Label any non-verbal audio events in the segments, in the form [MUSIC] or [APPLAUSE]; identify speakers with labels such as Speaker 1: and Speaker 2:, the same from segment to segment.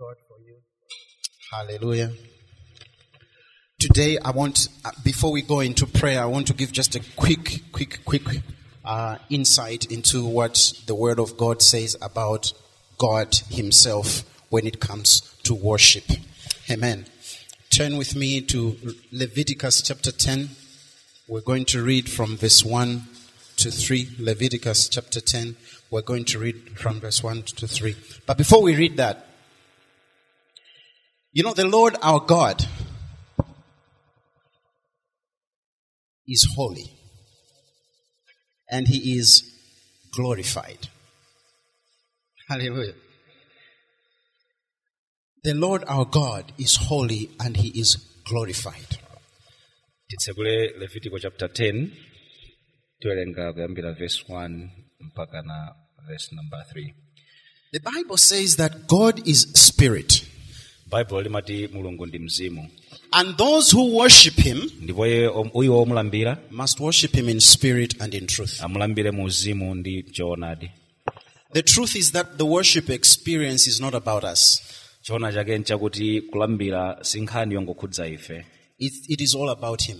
Speaker 1: God for you. Hallelujah. Today, I want, uh, before we go into prayer, I want to give just a quick, quick, quick uh, insight into what the Word of God says about God Himself when it comes to worship. Amen. Turn with me to Leviticus chapter 10. We're going to read from verse 1 to 3. Leviticus chapter 10. We're going to read from verse 1 to 3. But before we read that, you know, the Lord our God is holy and he is glorified. Hallelujah. The Lord our God is holy and he is glorified.
Speaker 2: titsekule levitico chapter 10 tiwerenga kuyambira verse 1 mpaka na verse number 3
Speaker 1: The Bible says that God is spirit
Speaker 2: baibulo limati mulungu ndi mzimu
Speaker 1: and those who worship him
Speaker 2: ndipo omulambira
Speaker 1: must worship him in spirit and in truth.
Speaker 2: amulambire mu uzimu ndi choonadi
Speaker 1: The truth is that the worship experience is not about us.
Speaker 2: choona chake nchakuti kulambira si nkhani yongokhudza ife
Speaker 1: It, it is all about him.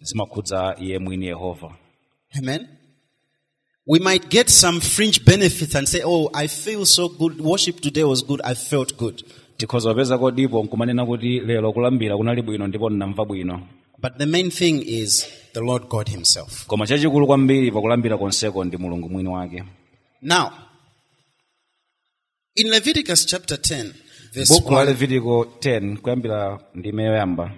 Speaker 2: zimakhudza iye mwini yehova
Speaker 1: Amen. We might get some fringe benefits and say, Oh, I feel so good. Worship today was good. I felt good.
Speaker 2: Tikhoza kupeza kodipo nkumanena kuti lero kulambira kunali bwino ndipo ndinamva bwino
Speaker 1: But the main thing is the Lord God himself.
Speaker 2: koma chachikulu kwambiri pakulambira konseko ndi mulungu mwini wake
Speaker 1: Now, in Leviticus chapter 10, verse
Speaker 2: buku la
Speaker 1: 1,
Speaker 2: levitico 10 kuyambira ndime yoyamba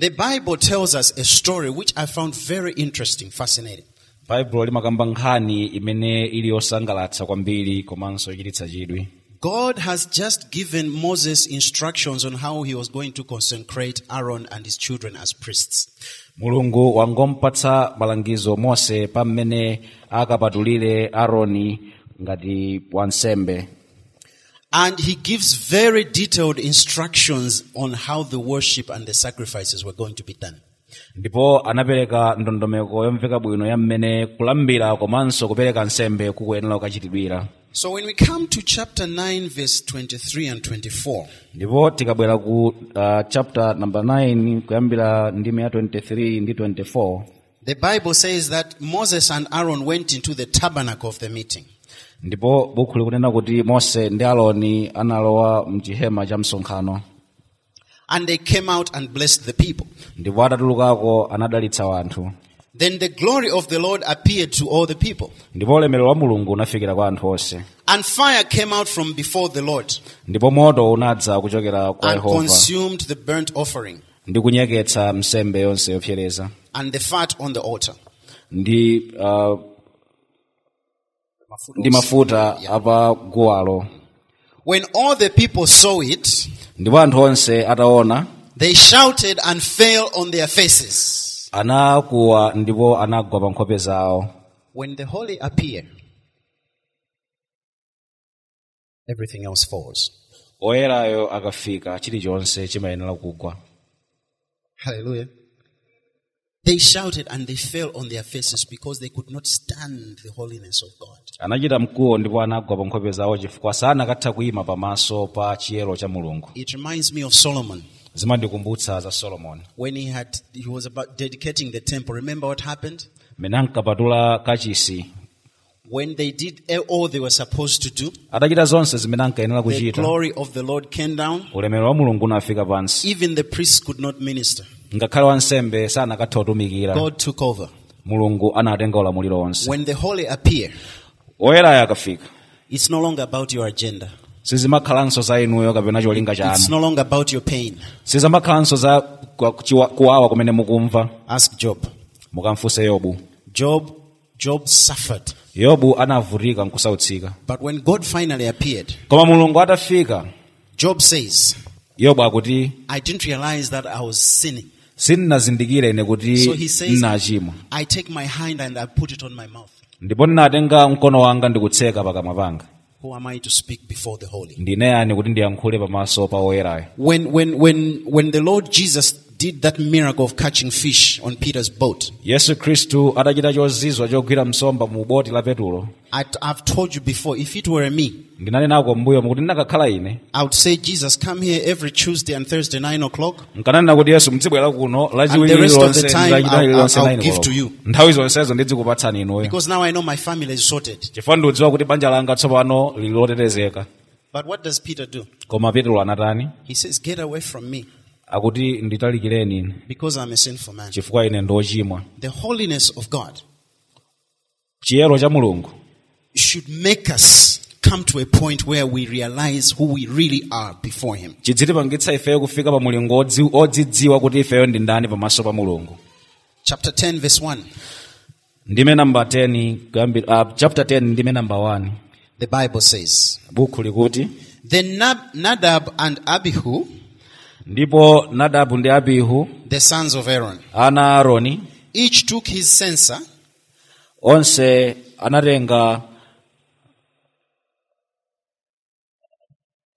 Speaker 1: the Bible tells us a story which I found very interesting, fascinating.
Speaker 2: baibulo limakamba nkhani imene ili yosangalatsa kwambiri komanso ichititsa chidwi
Speaker 1: God has just given Moses instructions on how he was going to consecrate Aaron and his children as priests.
Speaker 2: mulungu wangompatsa malangizo mose pa mmene akapatulire aaroni ngati wansembe
Speaker 1: And he gives very detailed instructions on how the worship and the sacrifices were going to be done.
Speaker 2: ndipo anapereka ndondomeko yomveka bwino ya mmene kulambira komanso kupereka nsembe kukuyenera kukachitidwira
Speaker 1: So when we come to chapter 9, verse 23 and 24,
Speaker 2: ndipo tikabwera ku uh, chapter number 9 kuyambira ndime ya 23 ndi 24
Speaker 1: the Bible says that Moses and Aaron went into the tabernacle of the meeting.
Speaker 2: ndipo buku likunena kuti mose ndi aaroni analowa mchihema cha msonkhano
Speaker 1: And they came out and blessed the people.
Speaker 2: ndipo atatulukako anadalitsa wanthu
Speaker 1: Then the glory of the Lord appeared to all the people.
Speaker 2: ndipo ulemerero wa mulungu unafikira kwa anthu onse.
Speaker 1: And fire came out from before the Lord
Speaker 2: ndipo moto unadza kuchokera kwa
Speaker 1: and
Speaker 2: yehova.
Speaker 1: consumed the burnt offering
Speaker 2: ndi kunyeketsa nsembe yonse yopsereza.
Speaker 1: and the fat on the altar.
Speaker 2: ndi uh, ndi mafuta apa guwalo.
Speaker 1: When all the people saw it,
Speaker 2: ndipo anthu onse ataona.
Speaker 1: they shouted and fell on their faces.
Speaker 2: Anakuwa ndipo anagwa pa nkhope zawo
Speaker 1: When the holy appear, everything else falls.
Speaker 2: oyerayo akafika chilichonse chimayenera kugwa
Speaker 1: Hallelujah. They shouted and they fell on their faces because they could not stand the holiness of God.
Speaker 2: anachita mkuwo ndipo anagwa pa nkhope zawo chifukwa sanakatha kuyima pamaso pa chiyero cha mulungu
Speaker 1: It reminds me of Solomon
Speaker 2: zimandikumbutsa za solomoni
Speaker 1: when he had he was about dedicating the temple. Remember what happened?
Speaker 2: mmene ankapatula kachisi
Speaker 1: When they did all they were supposed to do,
Speaker 2: atachita zonse zimene ankayenera
Speaker 1: the
Speaker 2: kuchita
Speaker 1: glory of the Lord came down.
Speaker 2: ulemerero wa mulungu unafika pansi
Speaker 1: Even the priests could not minister.
Speaker 2: ngakhale wansembe sanakatha kutumikira
Speaker 1: God took over.
Speaker 2: mulungu anatenga ulamuliro wonse
Speaker 1: When the holy appear,
Speaker 2: oyerayo akafika
Speaker 1: it's no longer about your agenda.
Speaker 2: Sizimakhalanso za inuyo kapena cholinga
Speaker 1: It's
Speaker 2: chanu
Speaker 1: no longer about your pain.
Speaker 2: sizimakhalanso za kwa- kuchiwa- kuwawa kumene mukumva
Speaker 1: Ask Job.
Speaker 2: mukamfunse yobu
Speaker 1: Job, Job suffered.
Speaker 2: yobu anavutika nkusautsika
Speaker 1: But when God finally appeared,
Speaker 2: koma mulungu atafika
Speaker 1: Job says,
Speaker 2: yobu akuti
Speaker 1: I didn't realize that I was sinning.
Speaker 2: sindinazindikire ine kuti
Speaker 1: So he says,
Speaker 2: ndinachimwa
Speaker 1: I take my hand and I put it on my mouth.
Speaker 2: ndipo ndinatenga mkono wanga ndikutseka pakamwa panga
Speaker 1: Who am I to speak before the holy?
Speaker 2: ndine yani kuti ndiyankhule pamaso pa oyerayo
Speaker 1: When, when, when, when the Lord Jesus did that miracle of catching fish on Peter's boat,
Speaker 2: yesu khristu adachita chozizwa chogwira msomba mu boti la petulo
Speaker 1: I, I've told you before, if it were me,
Speaker 2: ndinanenako mbuyo mukuti ndinakakhala ine
Speaker 1: I would say, Jesus, come here every Tuesday and Thursday, 9 o'clock.
Speaker 2: nkananena kuti yesu mdzibwera kuno
Speaker 1: And the rest of the time, I'll- I'll- I'll give to you.
Speaker 2: nthawi zonsezo ndizikupatsani inuyo
Speaker 1: Because now I know my family is sorted.
Speaker 2: chifukwa ndikudziwa kuti banja langa tsopano lili lotetezeka
Speaker 1: But what does Peter do?
Speaker 2: koma petulo anatani
Speaker 1: He says, Get away from me
Speaker 2: akuti nditalikire ine
Speaker 1: because I'm a sinful man.
Speaker 2: chifukwa ine ndochimwa
Speaker 1: The holiness of God
Speaker 2: chiyero cha mulungu
Speaker 1: should make us come to a point where we realize who we really are before Him.
Speaker 2: chidzitipangitsa ifeyo kufika pa mulingo odzi- odzidziwa kuti ifeyo ndi ndani pamaso pa mulungu
Speaker 1: Chapter 10, verse 1.
Speaker 2: ndime namba 10 kuyambi- uh, chapter 10 ndime namba 1
Speaker 1: The Bible says,
Speaker 2: likuti
Speaker 1: Then Nab- Nadab and Abihu,
Speaker 2: ndipo nadabu ndi abihu
Speaker 1: the sons of Aaron,
Speaker 2: ana aaroni
Speaker 1: each took his censer
Speaker 2: onse anatenga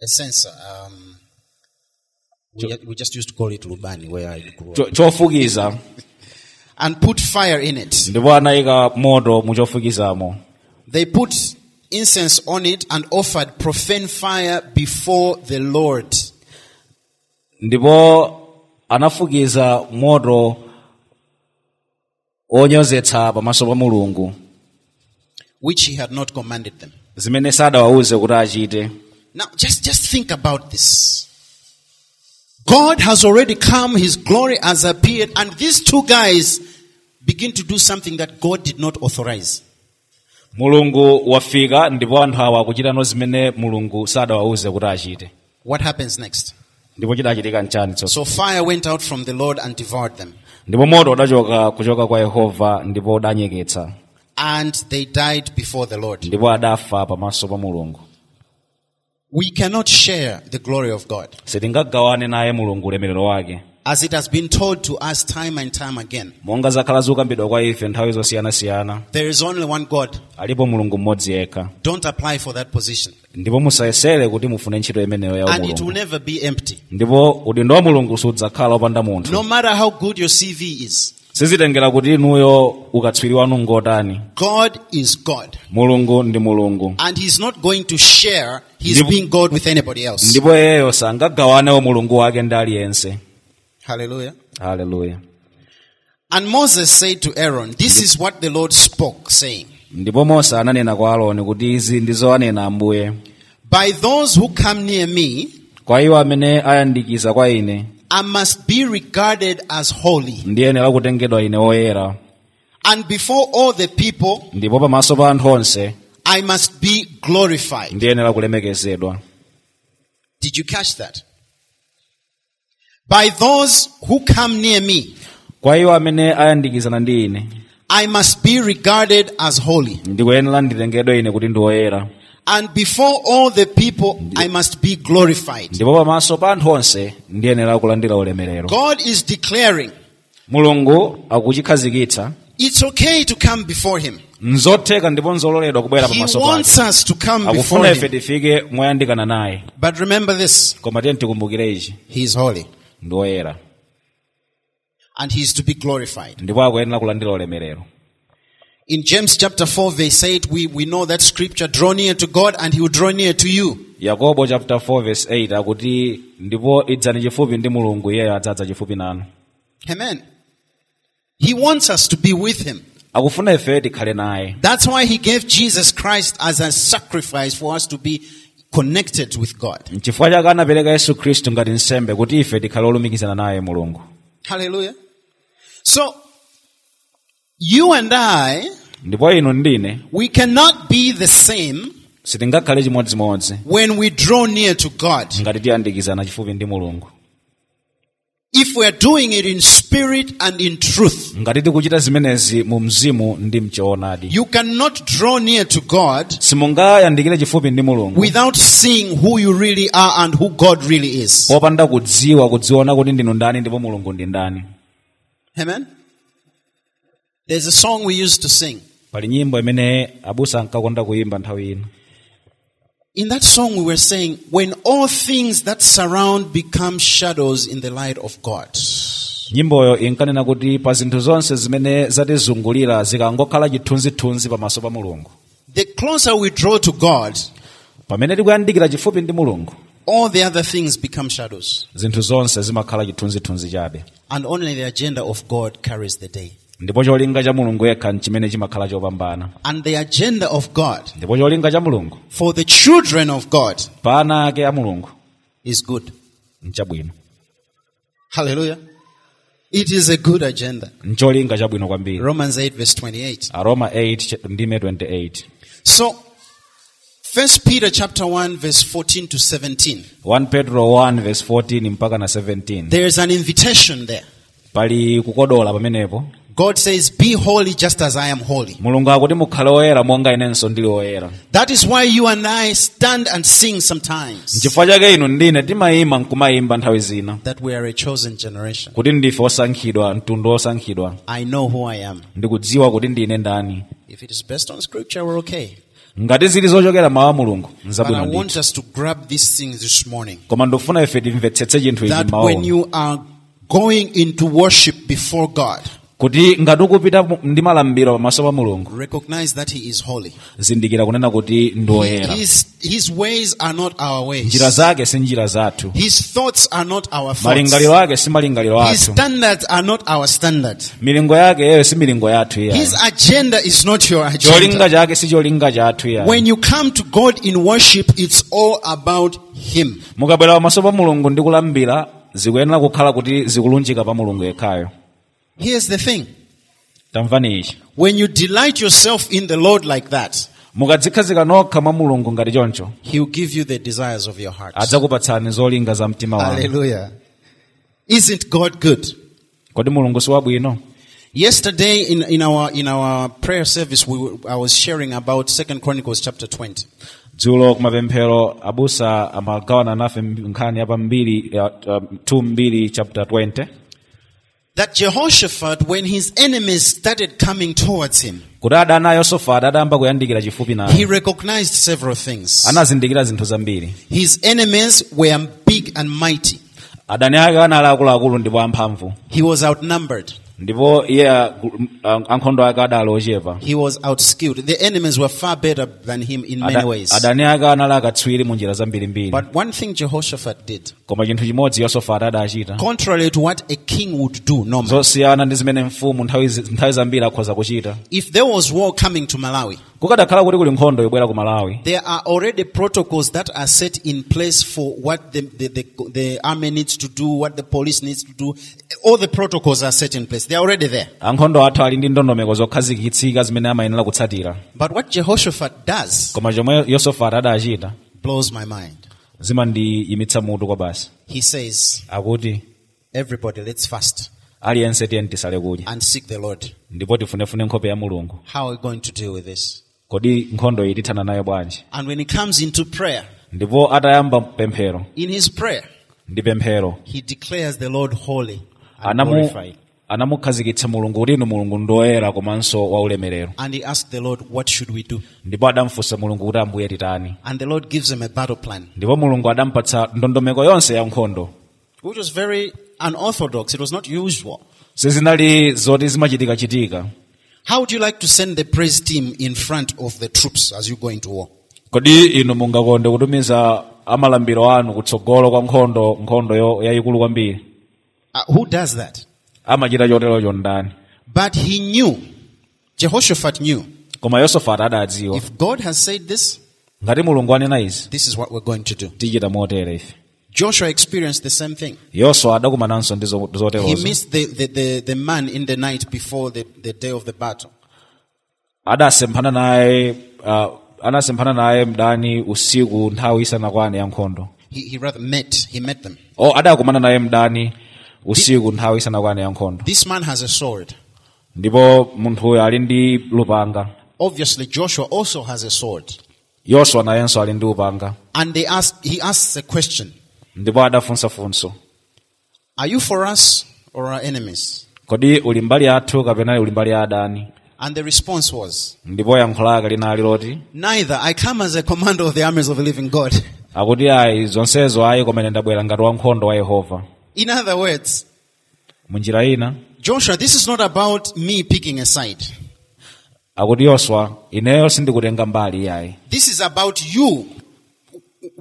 Speaker 1: a censer. Um, we, we just used to call it lubani where I grew up.
Speaker 2: chofukiza [LAUGHS]
Speaker 1: And put fire in it.
Speaker 2: ndipo anayika moto mu chofukizamo
Speaker 1: They put incense on it and offered profane fire before the Lord.
Speaker 2: Anafukiza moto onyozetsa pamaso pa mulungu
Speaker 1: which he had not commanded them.
Speaker 2: zimene sadawawuze kuti achite
Speaker 1: Now, just, just think about this. God has already come, His glory has appeared, and these two guys begin to do something that God did not authorize.
Speaker 2: mulungu wafika ndipo anthu awa akuchitano zimene mulungu sadawawuze kuti achite
Speaker 1: What happens next?
Speaker 2: Ndipo chidachitika nchani tsono
Speaker 1: So fire went out from the Lord and devoured them,
Speaker 2: ndipo moto udachoka kuchoka kwa yehova ndipo udanyeketsa.
Speaker 1: And they died before the Lord.
Speaker 2: ndipo adafa pamaso pa mulungu.
Speaker 1: We cannot share the glory of God.
Speaker 2: sitingagawane naye mulungu ulemerero wake
Speaker 1: As it has been told to us time and time again,
Speaker 2: monga kwa ife nthawi zosiyanasiyana
Speaker 1: there is only one God.
Speaker 2: alipo mulungu mmodzi yekha
Speaker 1: Don't apply for that position.
Speaker 2: ndipo musayesere kuti mufune ntchito imeneyo ya
Speaker 1: And it will never be empty.
Speaker 2: ndipo udindo wa mulungu sudzakhala munthu
Speaker 1: No matter how good your CV is,
Speaker 2: sizitengera kuti inuyo ukatswiri wanu ngotani
Speaker 1: God is God.
Speaker 2: mulungu ndi mulungu
Speaker 1: And He's not going to share His being God with anybody else.
Speaker 2: ndipo iyeyo sangagawanewo mulungu wake ndi aliyense
Speaker 1: Hallelujah.
Speaker 2: Hallelujah.
Speaker 1: And Moses said to Aaron, This is what the Lord spoke, saying,
Speaker 2: ndipo mose ananena kwa aloni kuti izi ndizo anena ambuye
Speaker 1: By those who come near me,
Speaker 2: kwa iwo amene ayandikiza kwa ine
Speaker 1: I must be regarded as holy.
Speaker 2: ndiyenera kutengedwa ine oyera
Speaker 1: And before all the people,
Speaker 2: ndipo pamaso pa anthu onse
Speaker 1: I must be glorified.
Speaker 2: ndiyenera kulemekezedwa
Speaker 1: Did you catch that? By those who come near me,
Speaker 2: kwa iwo amene ayandikizana ndi ine.
Speaker 1: I must be regarded as holy.
Speaker 2: ndikuyenera nditengedwe ine kuti ndi oyera
Speaker 1: And before all the people, I must be glorified.
Speaker 2: ndipo pamaso pa anthu onse ndiyenera kulandira ulemerero.
Speaker 1: God is declaring
Speaker 2: mulungu akuchikhazikitsa.
Speaker 1: it's okay to come before Him.
Speaker 2: nzotheka ndipo nzololedwa kubwera
Speaker 1: He
Speaker 2: pamaso
Speaker 1: wants
Speaker 2: pake
Speaker 1: us to come
Speaker 2: akufuna
Speaker 1: before
Speaker 2: ife tifike moyandikana naye.
Speaker 1: But remember this.
Speaker 2: Koma tiye tikumbukire ichi.
Speaker 1: He is holy.
Speaker 2: Ndi
Speaker 1: And He is to be glorified.
Speaker 2: ndipo akuyenera kulandira ulemerero
Speaker 1: In James chapter 4, verse 8, we, we know that scripture draw near to God and He will draw near to you.
Speaker 2: yakobo chapter 4 verse 8 akuti ndipo idzani chifupi ndi mulungu iyeyo adzadza chifupi nanu
Speaker 1: Amen. He wants us to be with Him.
Speaker 2: akufuna ife tikhale naye
Speaker 1: That's why He gave Jesus Christ as a sacrifice for us to be connected with God.
Speaker 2: nchifukwa chake anapereka yesu khristu ngati nsembe kuti ife tikhale olumikizana naye mulungu
Speaker 1: haleluya So, you and I,
Speaker 2: ndipo inu ndine
Speaker 1: we cannot be the same
Speaker 2: sitingakhale chimodzimodzi
Speaker 1: when we draw near to God.
Speaker 2: ngati tiyandikizana chifupi ndi mulungu
Speaker 1: If we are doing it in spirit and in truth,
Speaker 2: ngati tikuchita zimenezi mu mzimu ndi mchoonadi
Speaker 1: you cannot draw near to God
Speaker 2: simungayandikire chifupi ndi mulungu
Speaker 1: without seeing who you really are and who God really is.
Speaker 2: popanda kudziwa kudziona kuti ndinu ndani ndipo mulungu ndi ndani
Speaker 1: Amen. There's a song we used to sing.
Speaker 2: pali nyimbo imene abusa ankakonda kuyimba nthawi ino
Speaker 1: In that song, we were saying, when all things that surround become shadows in the light of God.
Speaker 2: nyimboyo inkanena kuti pa zinthu zonse zimene zatizungulira zikangokhala chithunzithunzi pamaso pa mulungu
Speaker 1: The closer we draw to God,
Speaker 2: pamene tikuyandikira chifupi ndi mulungu
Speaker 1: all the other things become shadows.
Speaker 2: zinthu zonse zimakhala chithunzithunzi chabe
Speaker 1: And only the agenda of God carries the day.
Speaker 2: Ndipo cholinga cha mulungu yekha nchimene chimakhala chopambana
Speaker 1: And the agenda of God
Speaker 2: ndipo cholinga cha mulungu
Speaker 1: for the children of God
Speaker 2: pa ana ake a mulungu
Speaker 1: is good.
Speaker 2: nchabwino
Speaker 1: Hallelujah. It is a good agenda.
Speaker 2: ncholinga chabwino kwambiri
Speaker 1: Romans 8 verse 28.
Speaker 2: aroma 8 ndime 28
Speaker 1: So, First Peter chapter 1 verse 14 to 17.
Speaker 2: 1 petro 1 verse 14 mpaka na 17
Speaker 1: There is an invitation there.
Speaker 2: pali kukodola pamenepo
Speaker 1: God says, be holy just as I am holy.
Speaker 2: mulungu akuti mukhale oyera monga inenso ndili oyera
Speaker 1: That is why you and I stand and sing sometimes
Speaker 2: nchifukwa chake inu ndine timayima nkumayimba nthawi zina
Speaker 1: that we are a chosen generation.
Speaker 2: kuti ndife osankhidwa mtundu osankhidwa
Speaker 1: I know who I am.
Speaker 2: ndikudziwa kuti ndine ndani
Speaker 1: If it is based on scripture, we're okay.
Speaker 2: ngati zili zochokera mawu a mulungu
Speaker 1: But I want us to grab these things this morning.
Speaker 2: koma ndofuna ife timvetsetse chinthu ichi mawu
Speaker 1: when you are going into worship before God,
Speaker 2: kuti ngati ukupita ndi malambiro pamaso pa mulungu
Speaker 1: recognize that He is holy.
Speaker 2: zindikira kunena kuti ndi
Speaker 1: His, ways are not our
Speaker 2: njira
Speaker 1: ways.
Speaker 2: zake si njira zathu
Speaker 1: His thoughts are not our thoughts.
Speaker 2: malingaliro ake si malingaliro athu
Speaker 1: standards are not our standard.
Speaker 2: milingo yake yeyo si milingo yathu
Speaker 1: His agenda is not your
Speaker 2: cholinga
Speaker 1: agenda.
Speaker 2: chake si cholinga chathu
Speaker 1: When you come to God in worship, it's all about Him.
Speaker 2: mukabwera pamaso pa mulungu ndi kulambira zikuyenera kukhala kuti zikulunjika pa mulungu yekhayo
Speaker 1: Here's the thing. When you delight yourself in the Lord like that,
Speaker 2: mukadzikhazika nokha mulungu ngati choncho
Speaker 1: He'll give you the desires of your heart.
Speaker 2: adzakupatsani zolinga za mtima wanu
Speaker 1: Hallelujah. Isn't God good?
Speaker 2: kodi mulungu si wabwino
Speaker 1: Yesterday in, in our in our prayer service, we were, I was sharing about Second Chronicles chapter twenty.
Speaker 2: dzulo kumapemphero abusa amagawana nafe nkhani ya pambiri ya uh, 2 mbiri chapter 20
Speaker 1: That Jehoshaphat, when his enemies started coming towards him,
Speaker 2: kuti yosafati adayamba kuyandikira chifupi
Speaker 1: he recognized several things.
Speaker 2: anazindikira zinthu zambiri
Speaker 1: His enemies were big and mighty.
Speaker 2: adani ake anali akuluakulu ndipo amphamvu
Speaker 1: He was outnumbered.
Speaker 2: Ndipo iye ankhondo ake adali ochepa
Speaker 1: He was outskilled. The enemies were far better than him in many ways.
Speaker 2: adani ake anali akatswiri mu njira zambirimbiri
Speaker 1: But one thing Jehoshaphat did,
Speaker 2: koma chinthu chimodzi yosafati adachita
Speaker 1: contrary to what a king would do normally,
Speaker 2: zosiyana ndi zimene mfumu nthawi zambiri akhoza kuchita.
Speaker 1: If there was war coming to Malawi,
Speaker 2: kukadakhala kuti kuli nkhondo yobwera ku malawi
Speaker 1: there are already protocols that are set in place for what the, the, the, the army needs to do, what the police needs to do. All the protocols are set in place. They're already there.
Speaker 2: ankhondo athu ali ndi ndondomeko zokhazikitsika zimene amayenera kutsatira
Speaker 1: But what Jehoshaphat does
Speaker 2: koma chomwe yosafati adachita
Speaker 1: blows my mind.
Speaker 2: zimandiyimitsa mutu kwa basi
Speaker 1: He says,
Speaker 2: akuti
Speaker 1: everybody let's fast
Speaker 2: aliyense tiyeni tisale kudya
Speaker 1: and seek the Lord.
Speaker 2: ndipo tifunefune nkhope ya mulungu
Speaker 1: How are we going to deal with this?
Speaker 2: Kodi nkhondo iyi tithana nayo bwanji
Speaker 1: And when he comes into prayer,
Speaker 2: ndipo atayamba pemphero
Speaker 1: in his prayer,
Speaker 2: ndi pemphero
Speaker 1: he declares the Lord holy and
Speaker 2: anamu
Speaker 1: glorified.
Speaker 2: anamukhazikitsa mulungu kuti inu mulungu ndoyera komanso waulemerero
Speaker 1: And he asked the Lord, what should we do?
Speaker 2: ndipo adamfunsa mulungu kuti ambuye titani
Speaker 1: And the Lord gives him a battle plan,
Speaker 2: ndipo mulungu adampatsa ndondomeko yonse ya nkhondo
Speaker 1: which was very unorthodox. It was not usual.
Speaker 2: sizinali zoti zimachitika-chitika
Speaker 1: How would you like to send the praise team in front of the troops as you go into war?
Speaker 2: kodi inu mungakonde kutumiza amalambiro anu kutsogolo kwa nkhondo nkhondo yayikulu kwambiri
Speaker 1: Uh, who does that?
Speaker 2: amachita ndani
Speaker 1: But he knew, Jehoshaphat knew,
Speaker 2: koma yosafati adadziwa
Speaker 1: if God has said this,
Speaker 2: ngati mulungu anena izi
Speaker 1: this is what we're going to do.
Speaker 2: tichita motere ife
Speaker 1: Joshua experienced the same thing.
Speaker 2: yoswa adakumananso ndi zo-
Speaker 1: He
Speaker 2: zoterozo
Speaker 1: missed the, the, the, the man in the night before the, the day of the battle.
Speaker 2: adasemphana naye uh, anasemphana naye mdani usiku nthawi isanakwane ya nkhondo
Speaker 1: He, he rather met, he met them.
Speaker 2: o adakumana naye mdani usiku nthawi isanakwane ya nkhondo
Speaker 1: This man has a sword.
Speaker 2: ndipo munthuyo ali ndi lupanga
Speaker 1: Obviously, Joshua also has a sword.
Speaker 2: yoswa nayenso ali ndi upanga
Speaker 1: And they ask, he asks a question.
Speaker 2: Ndipo adafunsafunso
Speaker 1: Are you for us or our enemies?
Speaker 2: kodi uli mbali yathu kapena uli mbali ya adani
Speaker 1: And the response was, Neither. I come as a commander of the armies of the living God. [LAUGHS]
Speaker 2: akuti ayi zonsezo ayi ndabwera ngati wankhondo wa yehova
Speaker 1: In other words,
Speaker 2: munjira ina
Speaker 1: Joshua, this is not about me picking a side.
Speaker 2: akuti yoswa ineyo sindikutenga mbali yayi
Speaker 1: This is about you,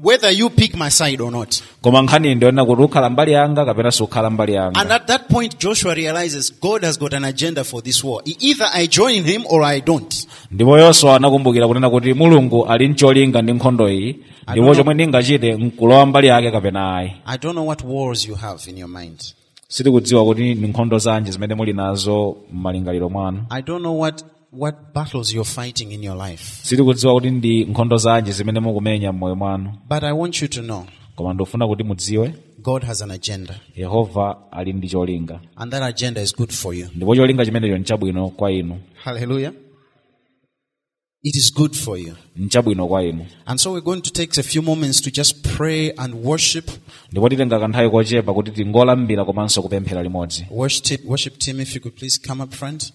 Speaker 1: whether you pick my side or not.
Speaker 2: koma nkhani ndiyonena kuti ukhala mbali yanga kapena sukhala mbali
Speaker 1: And at that point, Joshua realizes God has got an agenda for this war. E- Either I join him or I don't.
Speaker 2: ndipo yoswa anakumbukira kunena kuti mulungu ali mcholinga ndi nkhondo iyi ndipo chomwe ndingachite nkulowa mbali yake kapena ayi
Speaker 1: I don't know what wars you have in your mind.
Speaker 2: sitikudziwa kuti ni nkhondo zanji zimene muli nazo m'malingaliro mwanu
Speaker 1: I don't know what, what battles you're fighting in your life.
Speaker 2: sitikudziwa kuti ndi nkhondo zanji zimene mukumenya m'moyo mwanu
Speaker 1: But I want you to know
Speaker 2: koma ndikufuna kuti mudziwe
Speaker 1: God has an agenda.
Speaker 2: yehova ali ndi cholinga
Speaker 1: And that agenda is good for you.
Speaker 2: ndipo cholinga chimenecho chabwino kwa inu
Speaker 1: Hallelujah. It is good for you. And so we're going to take a few moments to just pray and worship. Worship, worship team, if you could please come up
Speaker 2: kutsogolo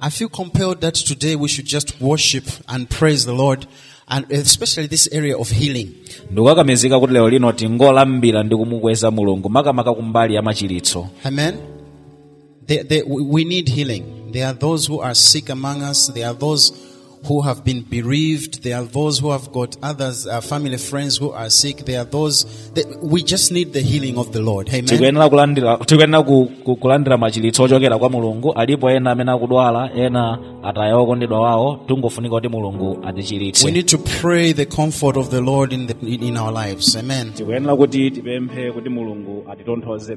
Speaker 1: I feel compelled that today we should just worship and praise the Lord, and especially this area of healing. Amen. They, they, we need healing. There are those who are sick among us. There are those who have been bereaved. There are those who have got others, uh, family friends who are sick. There are those that we just need the healing of the Lord. Amen.
Speaker 2: tikuyenera kulandira tikuyenera ku, ku, kulandira machiritso ochokera kwa mulungu alipo ena amene akudwala ena ataya okondedwa wawo tungofunika kuti mulungu
Speaker 1: We need to pray the comfort of the Lord in, the, in our lives. Amen.
Speaker 2: tikuyenera kuti tipemphe kuti mulungu atitonthoze